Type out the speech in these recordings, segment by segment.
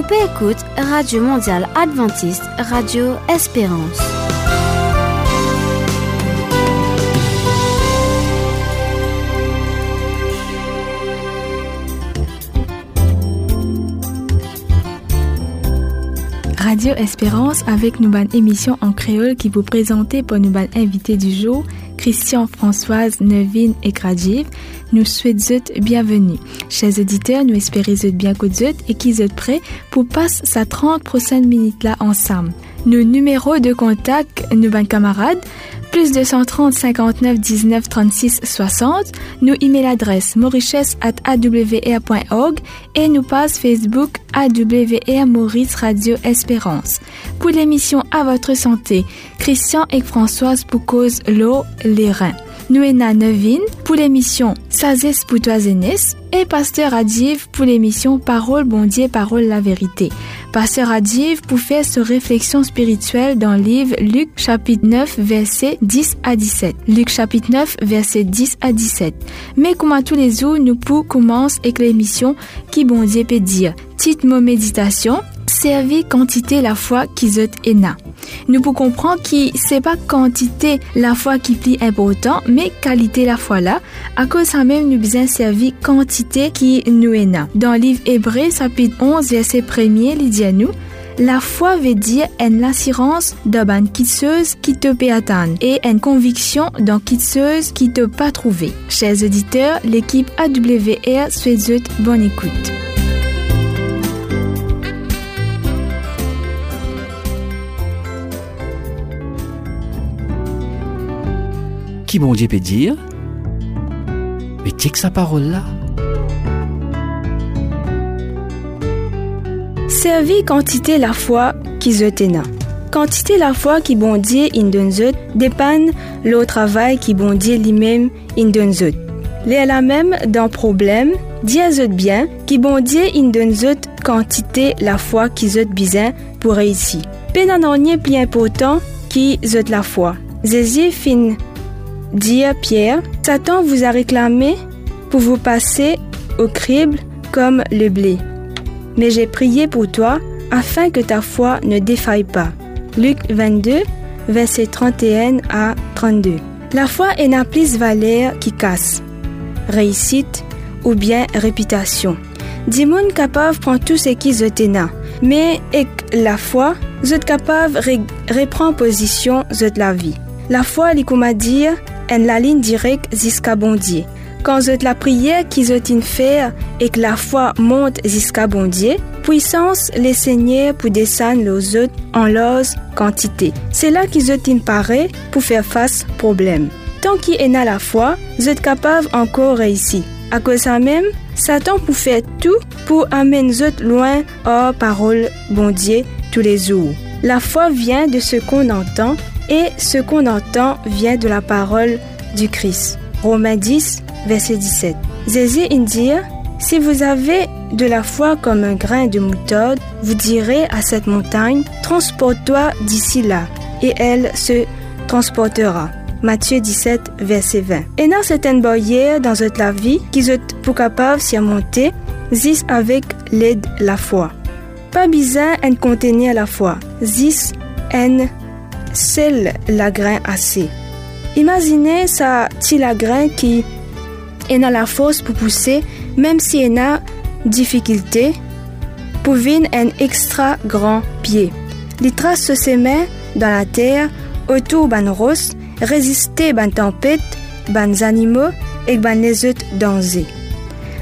Ou peut écoute Radio Mondiale Adventiste, Radio Espérance. Radio Espérance avec nous une émission en créole qui vous présente pour nous invité du jour, Christian, Françoise, Nevin et Gradiv. Nous souhaitons bienvenue. Chers auditeurs, nous espérons bien que et qu'ils êtes prêts pour passer sa 30 prochaines minutes là ensemble. Nos numéros de contact, nous ben camarades, plus 230 59 19 36 60, nous email adresse mauriches at awr.org et nous passe Facebook AWR Maurice Radio Espérance. Pour l'émission À votre santé, Christian et Françoise cause l'eau, les reins. Nuena Nevin pour l'émission Sazes Poutoisenes et Pasteur Adiv pour l'émission Parole Bondier, Parole la Vérité. Pasteur Adiv pour faire sa réflexion spirituelle dans le livre Luc chapitre 9 verset 10 à 17. Luc chapitre 9 verset 10 à 17. Mais comme à tous les jours, nous pour commencer avec l'émission qui Bondier peut dire. Titre mot méditation, servir quantité la foi qui zot ena. Nous pouvons comprendre que c'est pas quantité la foi qui plie important, mais qualité la foi là. À cause ça même, nous besoin servir quantité qui nous ena. Dans le livre Hébreu, chapitre 11, verset 1er, il dit à nous, la foi veut dire une assurance d'un quitteuse qui te peut atteindre et une conviction d'un quitteuse qui te pas trouvé. Chers auditeurs, l'équipe AWR souhaite bonne écoute. Qui mon Dieu peut dire Mais tiens que sa parole là. Servi quantité la foi qui zotena. Quantité la foi qui bon Dieu in donne dépanne le travail qui bon Dieu lui-même in. Les la même d'un problème, zot bien, qui bon Dieu in donne quantité la foi qui zot bizin pour réussir. Pénanonier plus important qui zot la foi. Zézi fin Dire Pierre, Satan vous a réclamé pour vous passer au crible comme le blé. Mais j'ai prié pour toi afin que ta foi ne défaille pas. Luc 22, verset 31 à 32. La foi est une plus valeur qui casse, réussite ou bien réputation. Dimon capable prend tout ce qui est mais avec la foi, êtes capable de reprendre position de la vie. La foi, comme dire, en la ligne directe jusqu'à bondier. Quand vous la prière qui vous in faire et que la foi monte jusqu'à bondier, puissance les seigneurs pour descendre les autres en leur quantité. C'est là qu'ils ont paraît pour faire face problème. Tant qu'il est à la foi, vous êtes capable encore réussir. À cause ça même, Satan peut faire tout pour amener les autres loin hors parole bondier tous les jours. La foi vient de ce qu'on entend et ce qu'on entend vient de la parole du Christ. Romains 10, verset 17. Zézé dit Si vous avez de la foi comme un grain de moutarde, vous direz à cette montagne Transporte-toi d'ici là, et elle se transportera. Matthieu 17, verset 20. Et dans certaines barrières dans votre vie qui êtes pour capable s'y monter, zis avec l'aide la foi. Pas besoin de contenir la foi. Zis en seul la grain assez. Imaginez ça petit la grain qui est dans la force pour pousser, même si elle a difficulté, pour un extra grand pied. Les traces se sèment dans la terre, autour ban rose, résister ban tempête, ban animaux et ban autres danger.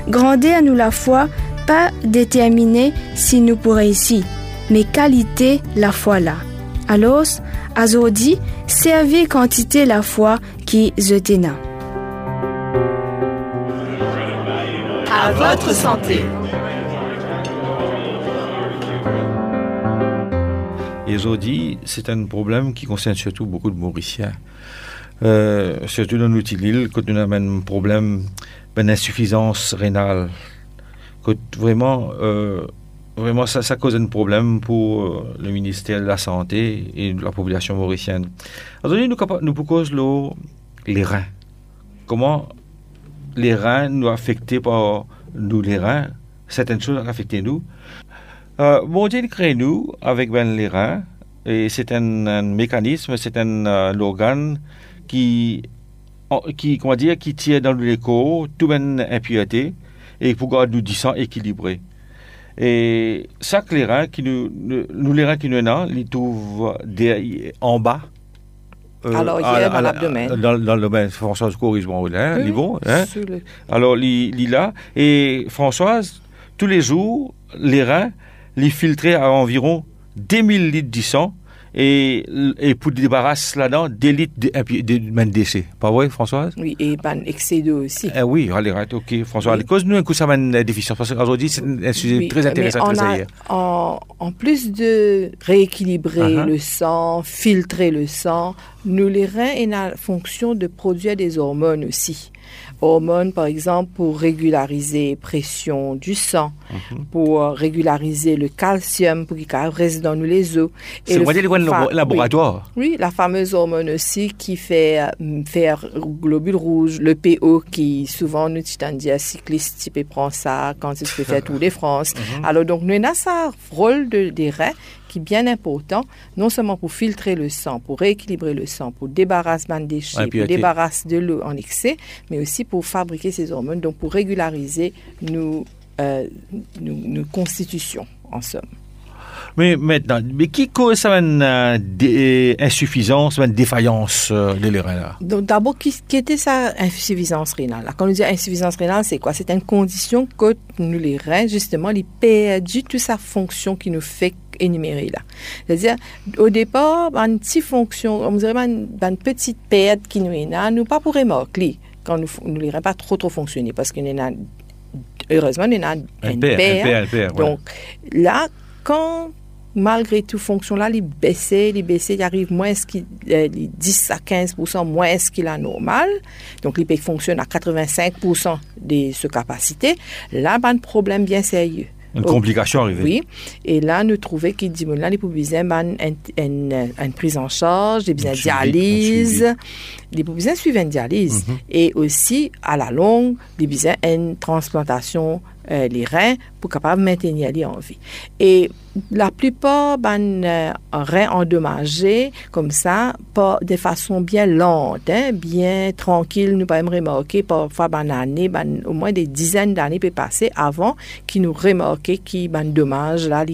Grandir nous la foi, pas déterminer si nous pourrons ici, mais qualité la foi là. Alors, Azodi, servez quantité la foi qui zetena. À votre santé. Et aujourd'hui, c'est un problème qui concerne surtout beaucoup de Mauriciens. Euh, surtout dans notre île, quand on a un problème d'insuffisance rénale. Quand vraiment, euh, Vraiment, ça, ça cause un problème pour euh, le ministère de la Santé et la population mauricienne. Aujourd'hui, nous, nous proposons les reins. Comment les reins nous affectent par nous les reins, certaines choses affectent nous. Euh, bon Dieu crée nous avec ben les reins et c'est un, un mécanisme, c'est un, un organe qui qui comment dire qui tire dans l'écho tout ben impureté et pour garder du sang équilibré. Et les reins qui nous, reins qui nous ont, ils trouvent en bas. Euh, Alors, il y a dans l'abdomen. Dans, dans le domaine, Françoise corrige-moi, hein, oui, bon, hein? Le... Alors, il est là. Et Françoise, tous les jours, les reins, les filtrer à environ 10 000 litres de sang et, et pour débarrasser là-dedans des litres de, de, décès. Pas vrai, Françoise? Oui, et ben, excès d'eau aussi. Eh oui, allez, ok, Françoise. Oui. Cause-nous un coup, ça mène déficience, parce qu'aujourd'hui, c'est un sujet oui, très intéressant. On a, en, en, plus de rééquilibrer uh -huh. le sang, filtrer le sang, nous, les reins, ont la fonction de produire des hormones aussi hormones, par exemple, pour régulariser pression du sang, mm -hmm. pour régulariser le calcium, pour qu'il reste dans nous les os. C'est le, laboratoire. Oui, oui, la fameuse hormone aussi qui fait euh, faire globule rouge, le PO qui souvent nous dit à cycliste type prend ça quand il se fait tous les France. Mm -hmm. Alors donc nous avons ça rôle de, des reins qui est bien important, non seulement pour filtrer le sang, pour rééquilibrer le sang, pour des déchets, ouais, pour débarrasser de l'eau en excès, mais aussi pour fabriquer ces hormones, donc pour régulariser nos, euh, nos, nos constitutions, en somme. Mais maintenant, mais qui cause ça une euh, insuffisance, une défaillance euh, de reins Donc d'abord, qui, qui, était sa insuffisance rénale? Là? Quand on dit insuffisance rénale, c'est quoi? C'est une condition que nous les reins, justement, ils perdent toute sa fonction qui nous fait énumérer là. C'est-à-dire, au départ, une petite fonction, on dirait une, une petite perte qui nous est là, nous pas pour quand nous ne les pas trop trop fonctionner parce qu'on est heureusement, on a une paire. Donc là, quand malgré tout fonction là les baisser les baisser il arrive moins ce qui euh, 10 à 15 moins ce qu'il a normal donc les fonctionne à 85% de ce capacité là pas un problème bien sérieux une complication arrivée. Oui. Et là, nous trouvons qu'il dit, là, les une, une, une, prise en charge, des besoins dialyse. Les besoins suivent une dialyse. Mm -hmm. Et aussi, à la longue, les besoins une transplantation euh, les reins pour capable maintenir les en vie. Et la plupart ben euh, reins endommagés comme ça pas de façon bien lente hein, bien tranquille nous pas remarquer parfois ben année ben, au moins des dizaines d'années peut passer avant qu'ils nous remarquer qui ben dommage là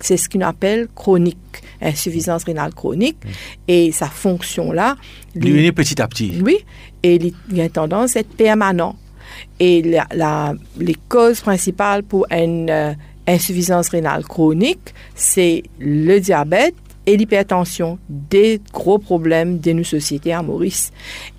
c'est ce qu'on appelle chronique insuffisance rénale chronique mmh. et sa fonction là lui petit à petit oui et il y a tendance à être permanent et les causes principales pour une euh, insuffisance rénale chronique, c'est le diabète et l'hypertension, des gros problèmes de nos sociétés à Maurice.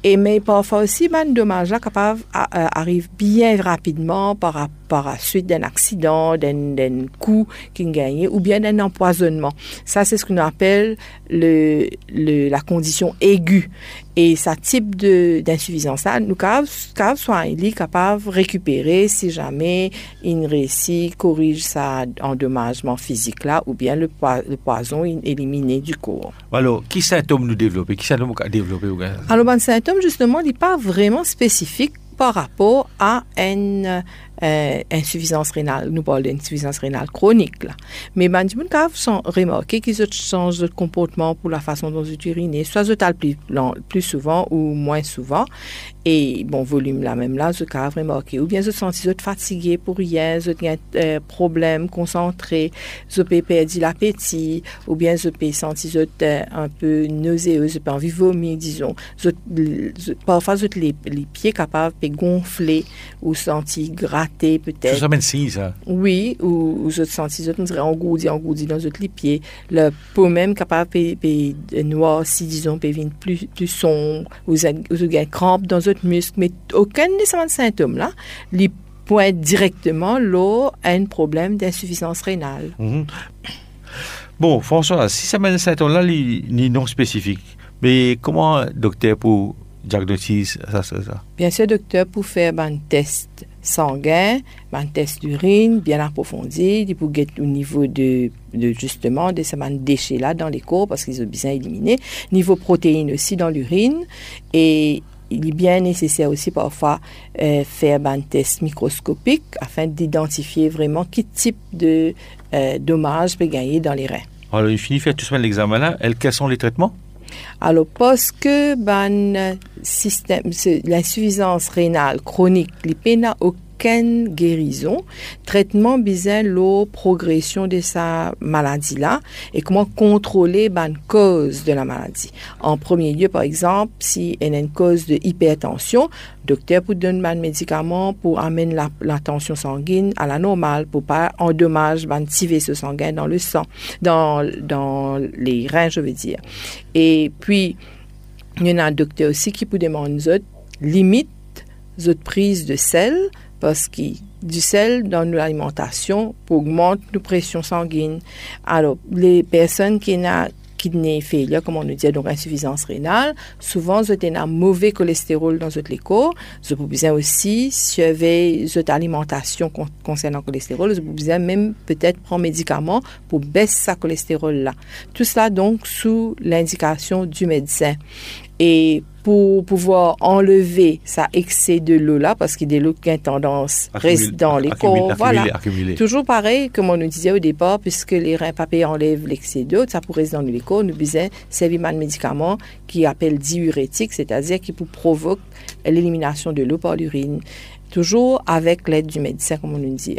Et mais parfois aussi, ben, dommage capable, à, arrive bien rapidement par, par la suite d'un accident, d'un coup qu'il gagné ou bien d'un empoisonnement. Ça, c'est ce qu'on appelle le, le, la condition aiguë. Et ce type d'insuffisance là, nous capable soit il est capable de récupérer si jamais il réussit, corrige ça endommagement physique là, ou bien le, le poison éliminé du corps. Alors, qui symptômes nous développer Qui symptômes développer Alors, ben, symptôme justement, n'est pas vraiment spécifique par rapport à une euh, insuffisance rénale. Nous parlons d'insuffisance rénale chronique. Là. Mais ben, les gens sont remarqués qu'ils changent de comportement pour la façon dont ils urinent, soit ils plus, plus souvent ou moins souvent. Et bon, volume là même là, je cas remarqué. Ou bien je sens qu'ils fatigués pour rien, je ont euh, problème concentré, je peux perdre l'appétit, ou bien je peux sentir un peu nauséeux, je peux envie vomir, disons. Parfois, je les, les pieds capables de gonfler ou sentir gras peut-être. Ça ça. Oui, ou, ou je sens si je me dirais engourdi, engourdi dans les pieds. Le peau même capable de noir, si disons, peut venir plus, plus sombre, ou avez crampe dans votre muscle, mais aucun de ces symptômes-là, les pointe directement l'eau à un problème d'insuffisance rénale. Mm -hmm. Bon, François, si ça mène symptômes-là, ni non spécifiques, mais comment, docteur, pour diagnostiquer ça, ça, ça? Bien sûr, docteur, pour faire un test sanguin, un test d'urine bien approfondi, pour get au niveau de, justement de ces déchets là dans les corps parce qu'ils ont bien éliminé, niveau protéines aussi dans l'urine et il est bien nécessaire aussi parfois euh, faire un test microscopique afin d'identifier vraiment quel type de euh, dommage peut gagner dans les reins. Alors, il finit faire tout ça l'examen là. Quels sont les traitements? Alors, parce que ben, système, l'insuffisance rénale chronique, n'a aucune guérison, traitement besoin l'eau progression de sa maladie là et comment contrôler la cause de la maladie. En premier lieu, par exemple, si elle a une cause de hypertension, le docteur peut donner un médicament pour amener la, tension sanguine à la normale, pour pas endommager petit vaisseau sanguin dans le sang, dans, dans les reins, je veux dire. Et puis, il y en a un docteur aussi qui peut demander limite de prise de sel parce que du sel dans l'alimentation augmente nos pressions sanguines. Alors, les personnes qui ont kidney failure, comme on nous dit, donc insuffisance rénale, souvent, vous avez un mauvais cholestérol dans votre corps. Vous avez besoin aussi, avez votre alimentation concernant le cholestérol, vous avez besoin même peut-être prendre médicaments pour baisser sa cholestérol là. Tout cela donc sous l'indication du médecin. Et pour pouvoir enlever ça excès de l'eau là, parce qu'il y a de l'eau qui a tendance reste dans les corps. Voilà. Toujours pareil, comme on nous disait au départ, puisque les reins papiers enlèvent l'excès d'eau, ça pourrait rester dans les corps. Nous besoin servir un médicament qui appelle diurétique, c'est-à-dire qui provoque l'élimination de l'eau par l'urine toujours avec l'aide du médecin, comme on nous dit.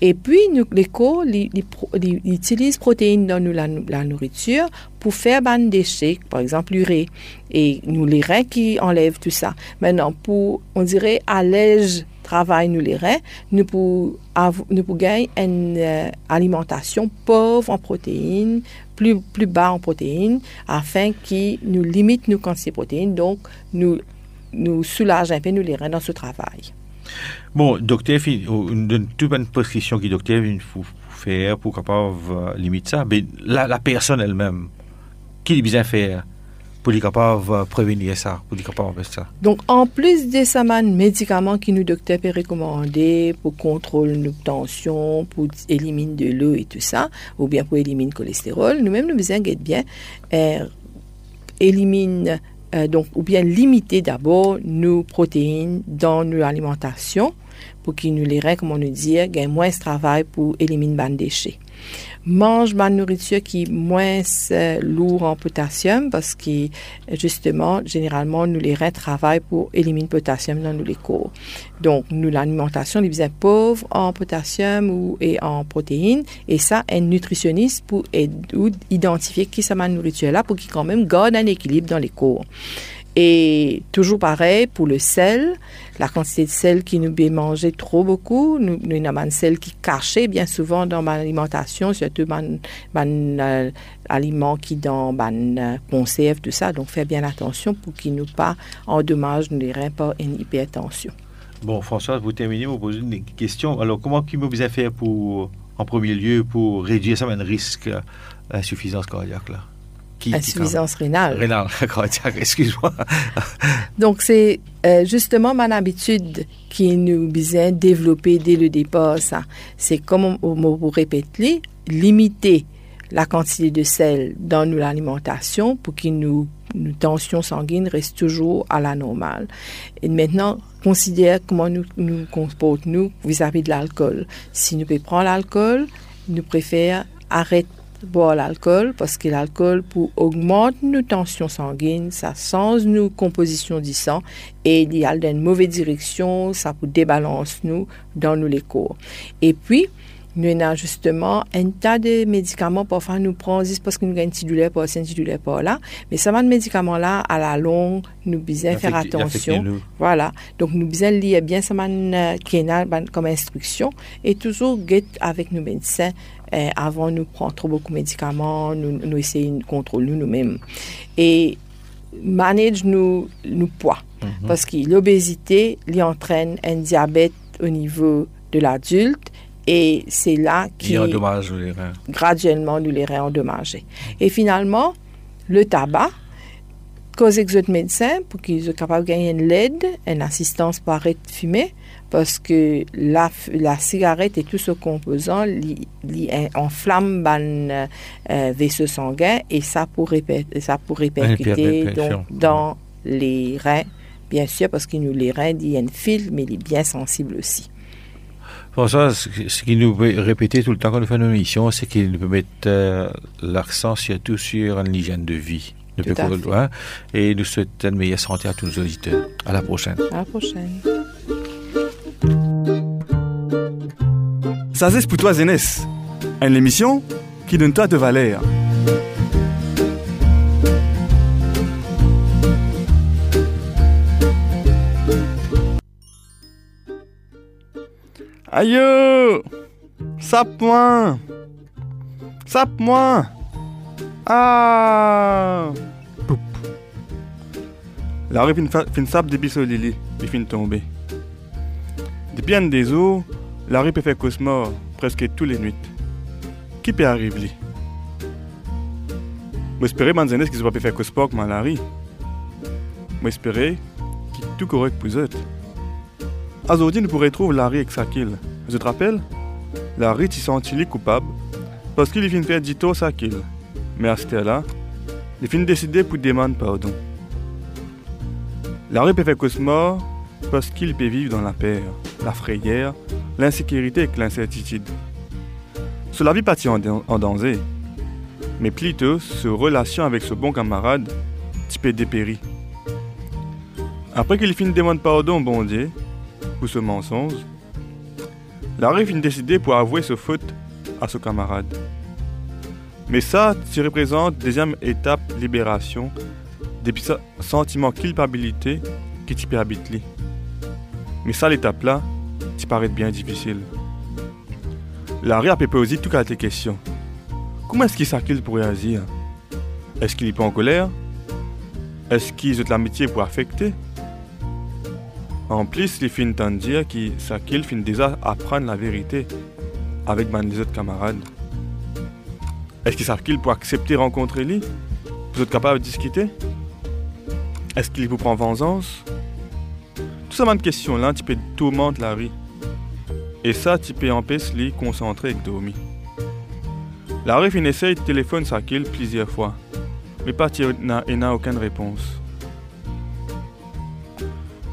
Et puis, ils, utilisent protéines dans nous, la, nourriture pour faire des déchets, par exemple l'urée, et nous les reins qui enlèvent tout ça. Maintenant, pour, on dirait, allège travail nous les reins, nous pour, nous pour gagner une euh, alimentation pauvre en protéines, plus, plus bas en protéines, afin qu'ils nous limite nos quantités de protéines, donc nous, nous soulage un peu nous les reins dans ce travail. Bon, docteur, une toute bonne prescription qui docteur faut faire pour capable euh, limiter ça, mais la, personne elle-même, qui besoin faire pour être capable de prévenir ça, pour faire ça. Donc, en plus de ces médicaments qui nous docteur peut recommander pour contrôler nos tensions, pour éliminer de l'eau et tout ça, ou bien pour éliminer le cholestérol, nous-mêmes, nous besoin d'être bien, euh, élimine euh, donc, ou bien limiter d'abord nos protéines dans nos alimentations pour qu'ils nous les comme on nous dit, gagnent moins de travail pour éliminer les déchets mange ma nourriture qui est moins euh, lourde en potassium parce que justement, généralement, nous les reins travaillent pour éliminer le potassium dans nos les. Donc, nous, l'alimentation est bien pauvre en potassium ou, et en protéines. Et ça, un nutritionniste pour identifier qui ça ma nourriture là pour qu'il quand même garde un équilibre dans les corps. Et toujours pareil pour le sel, la quantité de sel qui nous bien manger trop beaucoup, nous, nous avons un sel qui cachait bien souvent dans ma alimentation, surtout mon, euh, aliment qui dans euh, conserve, tout ça. Donc, faire bien attention pour qu'il nous pas endommage les reins par une hypertension. Bon, François, vous terminez, vous posez une question. Alors, comment vous bien faire pour, en premier lieu, pour réduire ça, un risque d'insuffisance cardiaque là? Insuffisance rénale. Rénale, excuse-moi. Donc, c'est euh, justement mon habitude qui nous besoin développer dès le départ, ça. C'est comme on, vous répète, limiter la quantité de sel dans l'alimentation pour que nos, nos tensions sanguines restent toujours à la normale. Et maintenant, considère comment nous nous comportons vis-à-vis de l'alcool. Si nous pouvons prendre l'alcool, nous préférons arrêter boire l'alcool parce que l'alcool pour augmenter nos tensions sanguines, ça change nos compositions du sang et il y a une mauvaise direction, ça peut débalance nous dans nos les corps. Et puis, nous avons justement un tas de médicaments, parfois nous prenons juste parce que nous avons une petite douleur par une petite douleur par là, mais ça va de médicaments-là, à la longue, nous besoin faire attention. Voilà. Donc, nous besoin lire bien ça comme instruction et toujours get avec nos médecins eh, avant nous prendre trop beaucoup de médicaments, nous, nous essayer de contrôler nous-mêmes. Et manage nous, nous poids. Mhm. Parce que l'obésité entraîne un diabète au niveau de l'adulte et c'est là qui graduellement nous les reins endommagés. Et finalement, le tabac, cause exode médecin pour qu'ils soient capables de gagner une LED, une assistance pour arrêter de fumer, parce que la, la cigarette et tout ce composant enflamme le euh, vaisseau sanguin et ça pourrait, ça pourrait répercuter donc, dans les reins Bien sûr, parce qu'il nous les reins, il y a une file, mais il est bien sensible aussi. Pour ça, ce qu'il nous peut répéter tout le temps quand nous faisons nos missions, c'est qu'il peut mettre euh, l'accent surtout sur l'hygiène de vie. Tout à fait. Hein, et nous souhaitons une meilleure santé à tous nos auditeurs. À la prochaine. À la prochaine. Ça c'est pour toi, Zénès. Une émission qui donne toi de valeur. Aïe Sape-moi Sape-moi Ah Poup. La rue fin, sape depuis ce lili, il fin tomber. Depuis un des eaux, la rue peut faire cauchemar presque tous les nuits. Qui peut arriver? J'espère que qu'ils ne pas faire cauchemar comme la rue. J'espère qu'il est tout correct pour eux. Pourrions trouver Larry avec Sakil. Je te rappelle Larry s'est senti coupable? Parce qu'il vient faire dito Sakil. Mais à ce là il vient décider pour demander pardon. Larry peut faire cauchemar parce qu'il peut vivre dans la peur, la frayeur, l'insécurité et l'incertitude. Cela vit pas en, en danger, mais plutôt sa relation avec ce bon camarade, tu peux dépérir. Après qu'il finit de demander pardon bon Dieu, pour ce mensonge, Larry finit décider pour avouer ce faute à ce camarade. Mais ça, tu représente deuxième étape libération depuis ce sentiment culpabilité qui t'y habite. Mais ça, l'étape là, tu paraît bien difficile. Larry a posé tout à tes questions. Comment est-ce qu'il s'accuse pour réagir? Est-ce qu'il est pas en colère? Est-ce qu'il a de l'amitié pour affecter? En plus, les filles de dire que Sakil fin déjà apprendre la vérité avec mes autres camarades. Est-ce que Sakil peut accepter rencontrer lui Vous êtes capable de discuter? Est-ce qu'il vous prend vengeance? Tout ça, de questions-là, tu peux tourmenter la. Et ça, tu peux empêcher lui concentrer avec Domi. Larry fin essaye de téléphoner Sakil plusieurs fois, mais pas n'a aucune réponse.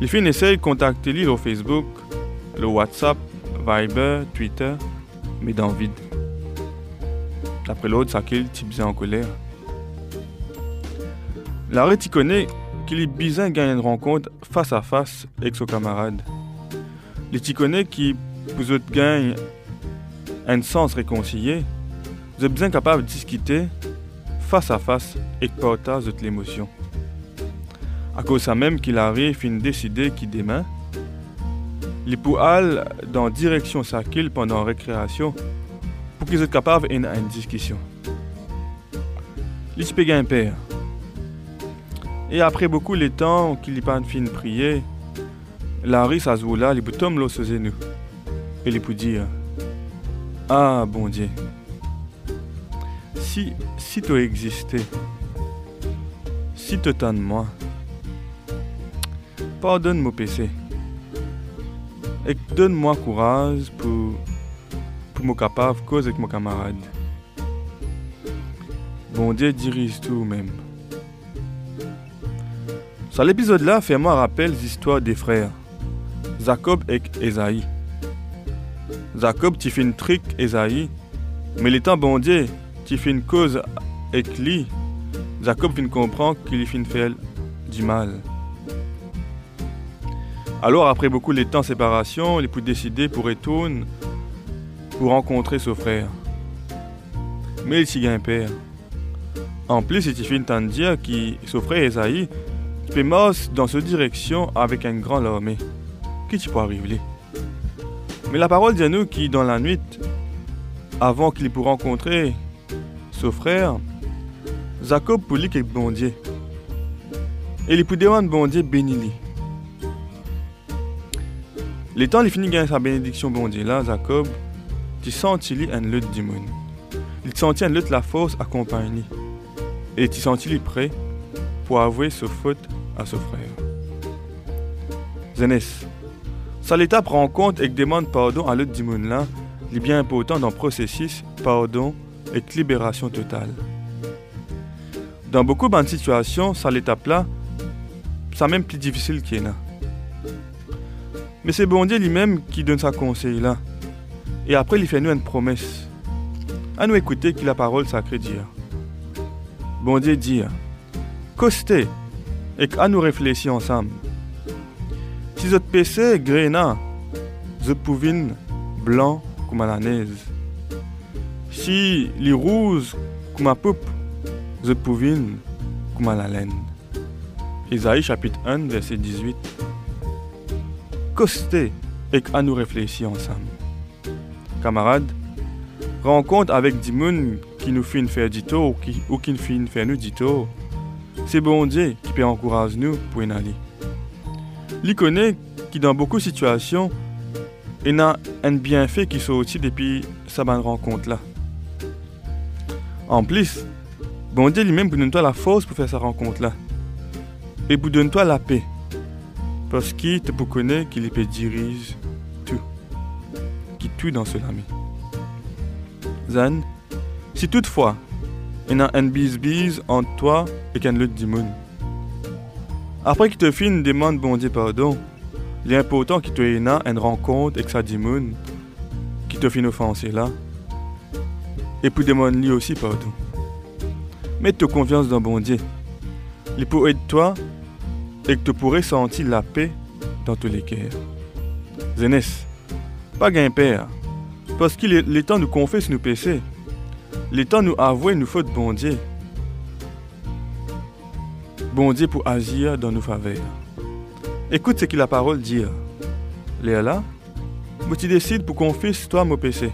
Les filles essayent de contacter lui au Facebook, le WhatsApp, Viber, Twitter, mais dans vide. D'après l'autre, ça qu'il type en colère. L'arrêt y connaît qu'il est bizarre gagner une rencontre face à face avec son camarade. Il y connaît qui vous autres gagne un sens réconcilié. Vous êtes bien capable de discuter face à face et partager de l'émotion. À cause même qu'il arrive fin décider qu'il demain, les pour aller dans direction Sakil pendant récréation pour qu'ils soient capables d'une une discussion. Il un père. Et après beaucoup de temps qu'il pas fin prier, Larry il peut tomber l'eau sous nous. Et il peut dire Ah bon Dieu, si, si tu existais, si tu de moi, pardonne mon PC. Et donne-moi courage pour, pour me capable cause avec mon camarade. Bon Dieu dirige tout même. Sur l'épisode là, fais-moi rappeler l'histoire des frères. Jacob et Esaïe. Jacob, tu fais une trick Esaïe, mais l'étant bon Dieu, tu fais une cause avec lui. Jacob vient comprendre qu'il fait du mal. Alors, après beaucoup de temps de séparation, il peut décider pour retourner pour rencontrer son frère. Mais il s'y un père. En plus, il fait une dire que son frère Esaïe marcher dans cette direction avec un grand armée. Qui tu peux arriver Mais la parole dit à nous qui, dans la nuit, avant qu'il puisse rencontrer son frère, Jacob pour lui quelque bon Dieu. Et il peut demander bon Dieu les temps, il finit gagner sa bénédiction bon Dieu là, Jacob, tu sens il un lutte du monde. Il sentit un lutte la force accompagnée. Et tu sens il prêt pour avouer sa faute à son frère. Zénès, ça l'étape rend compte et demande pardon à l'autre du monde là, il bien important dans le processus pardon et libération totale. Dans beaucoup de situations, ça l'étape là, ça même plus difficile qu'il y. Mais c'est bon Dieu lui-même qui donne sa conseil là. Et après, il fait nous une promesse. À nous écouter qui la parole sacrée dit. Bon Dieu dit, costez et à nous réfléchir ensemble. Si votre PC gréna, je pouvine blanc comme la neige. Si les rouges comme à poupe, je pouvine comme à la laine. Isaïe chapitre 1 verset 18. Costez et à nous réfléchir ensemble. Camarades, rencontre avec des gens qui nous font faire du ou qui, ou qui nous font faire nous du C'est bon Dieu qui peut encourager nous pour y aller. Il connaît qui dans beaucoup de situations, il a un bienfait qui aussi depuis sa bonne rencontre là. En plus, bon Dieu lui-même vous donne toi la force pour faire sa rencontre là. Et vous donne toi la paix. Parce qu'il te connaît qu'il peut diriger tout. Qui tout dans ce lami. Zan, si toutefois, il y a un bis-bis entre toi et qu'un autre dimon. Après qu'il te fait une demande bon Dieu pardon, il est important qu'il te ait une rencontre avec sa dimon qui te fait offenser là. Et puis demande lui aussi pardon. Mets ta confiance dans bon Dieu. Il peut aider toi et que tu pourrais sentir la paix dans tous les cœurs. Zénès, pas gain père, parce qu'il est, temps de nous confesser nos péchés. Il temps de nous avouer nos fautes bon Dieu. Bon Dieu pour agir dans nos faveurs. Écoute ce que la parole dit. Léa là, tu décides pour confesser toi mon péché.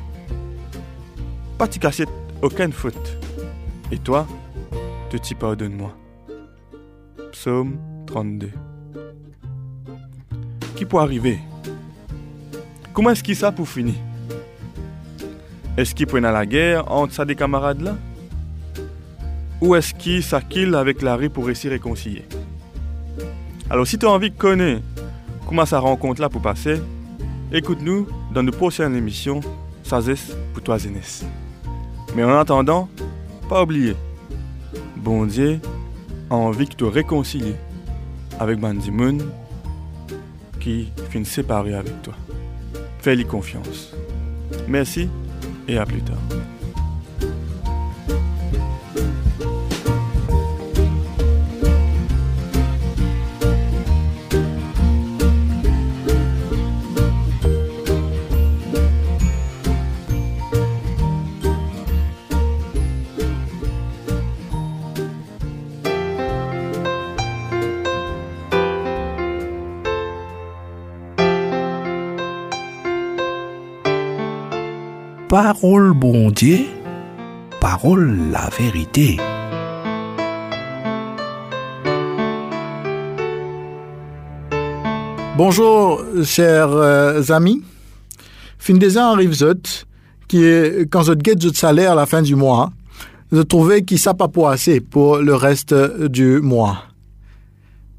Pas tu casser aucune faute. Et toi, te t'y pardonne-moi. Psaume 32. Qui peut arriver? Comment est-ce qu'il ça pour finir? Est-ce qu'il prend la guerre entre sa des camarades là? Ou est-ce qu'il s'acquille avec Larry pour réussir réconcilier? Alors si tu as envie de connaître comment sa rencontre là pour passer, écoute-nous dans nos prochaines émissions Sazes pour toi Zénès. Mais en attendant, pas oublier, bon Dieu a envie de te réconcilier avec Moon qui finit séparé avec toi. Fais-lui confiance. Merci et à plus tard. Parole bon Dieu, parole la vérité. Bonjour, chers euh, amis. Fin des ans arrive zot, qui est, quand je get de salaire à la fin du mois, je trouvais qu'il ça pas pour assez pour le reste du mois.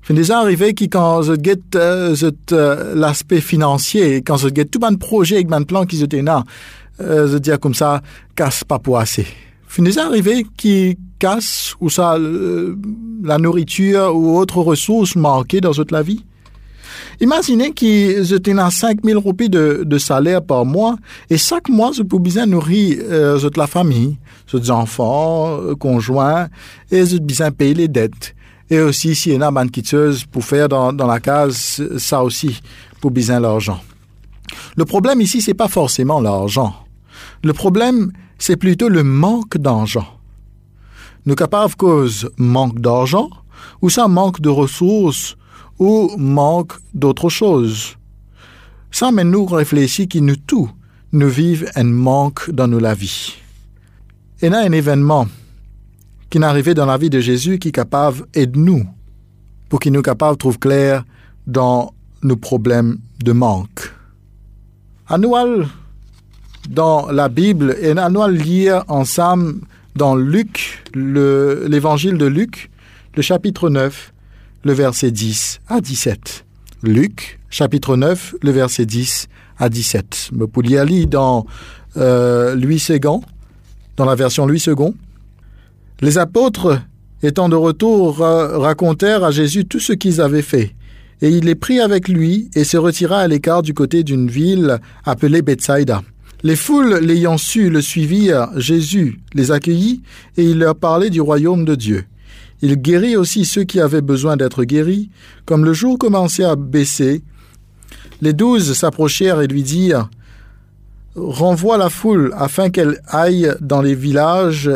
Fin des ans arrivé qui quand je get euh, euh, l'aspect financier, quand je get tout mon projet avec mon plan qui se là, euh, je dire comme ça, casse pas pour assez. Finissez arrivé qui casse ou ça, euh, la nourriture ou autre ressources manquées dans toute la vie. Imaginez que je tenais 5 000 roupies de, de, salaire par mois et chaque mois je pouvais bien nourrir euh, toute la famille, les enfants, euh, conjoints et je bien payer les dettes. Et aussi, s'il y en a une quitteuse pour faire dans, dans la case, ça aussi, pour bien l'argent. Le problème ici, c'est pas forcément l'argent. Le problème, c'est plutôt le manque d'argent. Nous capables cause manque d'argent, ou ça manque de ressources, ou manque d'autre chose. Ça mais nous réfléchir que nous tous, nous vivons un manque dans nos la vie. Et là, un événement qui est arrivé dans la vie de Jésus qui est capable de nous, pour qu'il nous capable de trouver clair dans nos problèmes de manque. Annual dans la Bible et nous allons lire ensemble dans Luc, l'évangile de Luc, le chapitre 9, le verset 10 à 17. Luc, chapitre 9, le verset 10 à 17. Me lire dans euh, Louis II, dans la version Louis II. Les apôtres étant de retour, racontèrent à Jésus tout ce qu'ils avaient fait. Et il les prit avec lui et se retira à l'écart du côté d'une ville appelée Bethsaïda. Les foules l'ayant su le suivirent, Jésus les accueillit et il leur parlait du royaume de Dieu. Il guérit aussi ceux qui avaient besoin d'être guéris. Comme le jour commençait à baisser, les douze s'approchèrent et lui dirent Renvoie la foule afin qu'elle aille dans les villages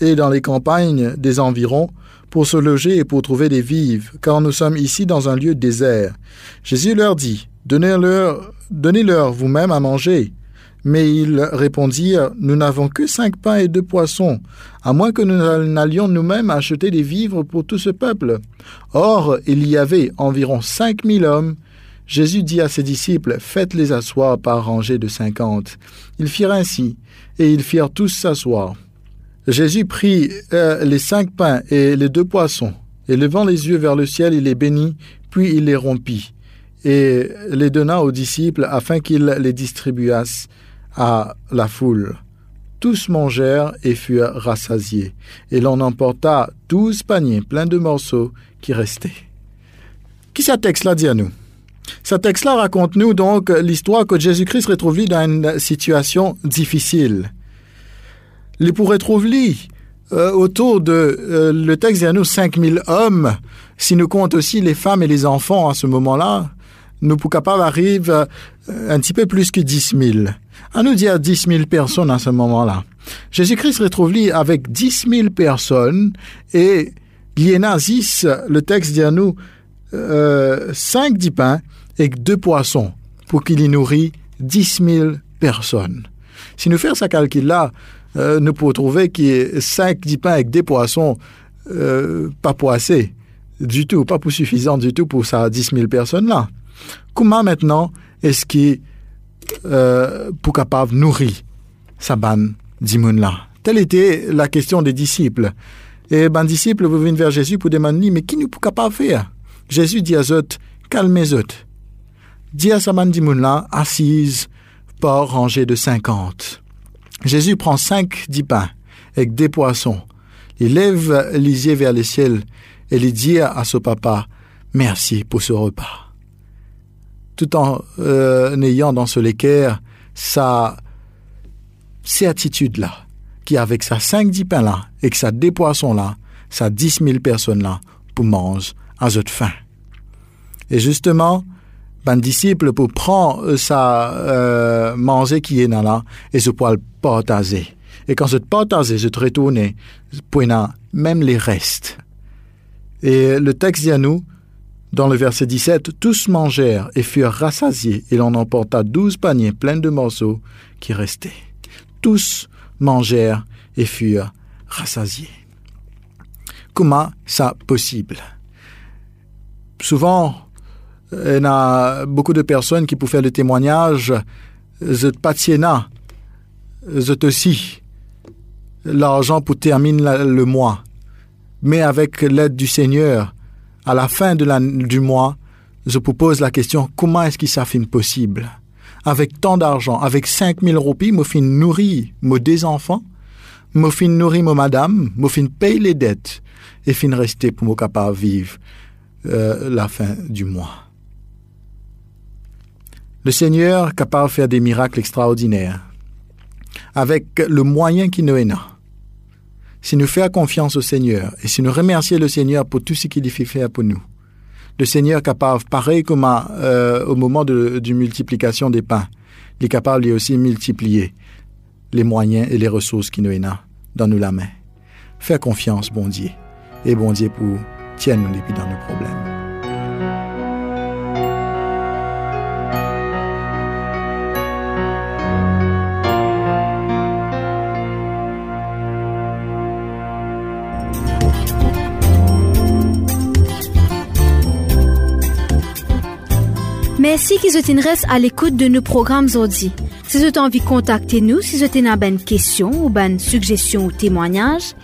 et dans les campagnes des environs pour se loger et pour trouver des vives, car nous sommes ici dans un lieu désert. Jésus leur dit Donnez-leur donnez vous-même à manger. Mais ils répondirent Nous n'avons que cinq pains et deux poissons, à moins que nous n'allions nous-mêmes acheter des vivres pour tout ce peuple. Or, il y avait environ cinq mille hommes. Jésus dit à ses disciples, Faites-les asseoir par rangées de cinquante. Ils firent ainsi, et ils firent tous s'asseoir. Jésus prit euh, les cinq pains et les deux poissons, et levant les yeux vers le ciel, il les bénit, puis il les rompit, et les donna aux disciples afin qu'ils les distribuassent à la foule. Tous mangèrent et furent rassasiés, et l'on emporta douze paniers pleins de morceaux qui restaient. Qui ce texte-là dit à nous? Ce texte-là raconte-nous donc l'histoire que Jésus-Christ retrouve dans une situation difficile. Il pourrait trouver euh, autour de euh, le texte dit à nous 5000 hommes, si nous comptons aussi les femmes et les enfants à ce moment-là, nous sommes capables d'arriver euh, un petit peu plus que 10 000. À nous dire 10 000 personnes à ce moment-là. Jésus-Christ retrouve avec 10 000 personnes et 10, le texte dit à nous, euh, 5 dix pains et deux poissons pour qu'il y nourrit 10 000 personnes. Si nous faisons ce calcul-là, euh, nous pouvons trouver qu'il y a 5 dix pains avec des poissons, euh, pas assez du tout, pas pour suffisant du tout pour ça 10 000 personnes-là. Comment maintenant est-ce qu'il euh, pour capable nourrir sa banne là Telle était la question des disciples. Et ben disciples vous venez vers Jésus pour demander mais qui nous peut capable faire? Jésus dit à eux calmez-eux. Dit à sa assise par rangée de cinquante. Jésus prend cinq dix pains avec des poissons. Il lève les yeux vers le ciel et il dit à son papa merci pour ce repas tout en euh, ayant dans ce l'équerre sa certitude-là, qui avec sa cinq dix pains-là et que sa des poissons-là, sa dix mille personnes-là, pour manger à cette faim. Et justement, ben disciple pour prendre sa euh, manger qui est là et se poil partager. Et quand je partager, je te retourne pour même les restes. Et le texte dit à nous, dans le verset 17, tous mangèrent et furent rassasiés, et l'on emporta douze paniers pleins de morceaux qui restaient. Tous mangèrent et furent rassasiés. Comment ça possible? Souvent, il y a beaucoup de personnes qui, pour faire le témoignage, je patiena, je aussi l'argent pour terminer le mois. Mais avec l'aide du Seigneur, à la fin du mois, je vous pose la question comment est-ce que ça finit possible? Avec tant d'argent, avec 5000 roupies, je fin nourrir mes deux enfants, je fin nourrir ma madame, je fin payer les dettes et fin rester pour me capable vivre euh, la fin du mois. Le Seigneur capable de faire des miracles extraordinaires. Avec le moyen qui nous est là si nous faisons confiance au Seigneur et si nous remercions le Seigneur pour tout ce qu'il fait faire pour nous, le Seigneur capable, pareil comme euh, au moment de, de, multiplication des pains, il est capable lui aussi multiplier les moyens et les ressources qui nous ont dans nous la main. Fais confiance, bon Dieu, et bon Dieu pour tienne nous depuis dans nos problèmes. Merci qu'ils reste à l'écoute de nos programmes aujourd'hui. Si vous avez envie de contacter nous, si vous avez une question ou une suggestion ou témoignage,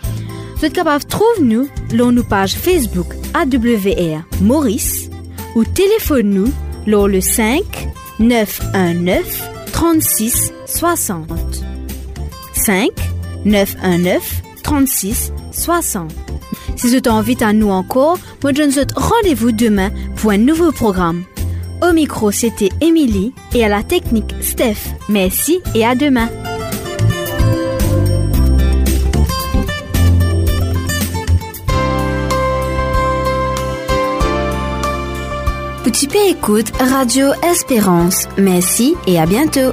vous êtes capable de trouver nous sur nos pages Facebook AWR Maurice ou téléphone nous sur le 5 919 36 60. 5 919 36 60. Si vous envie à nous encore, je vous rendez-vous demain pour un nouveau programme. Au micro, c'était Émilie et à la technique, Steph. Merci et à demain. Petit écoute Radio Espérance. Merci et à bientôt.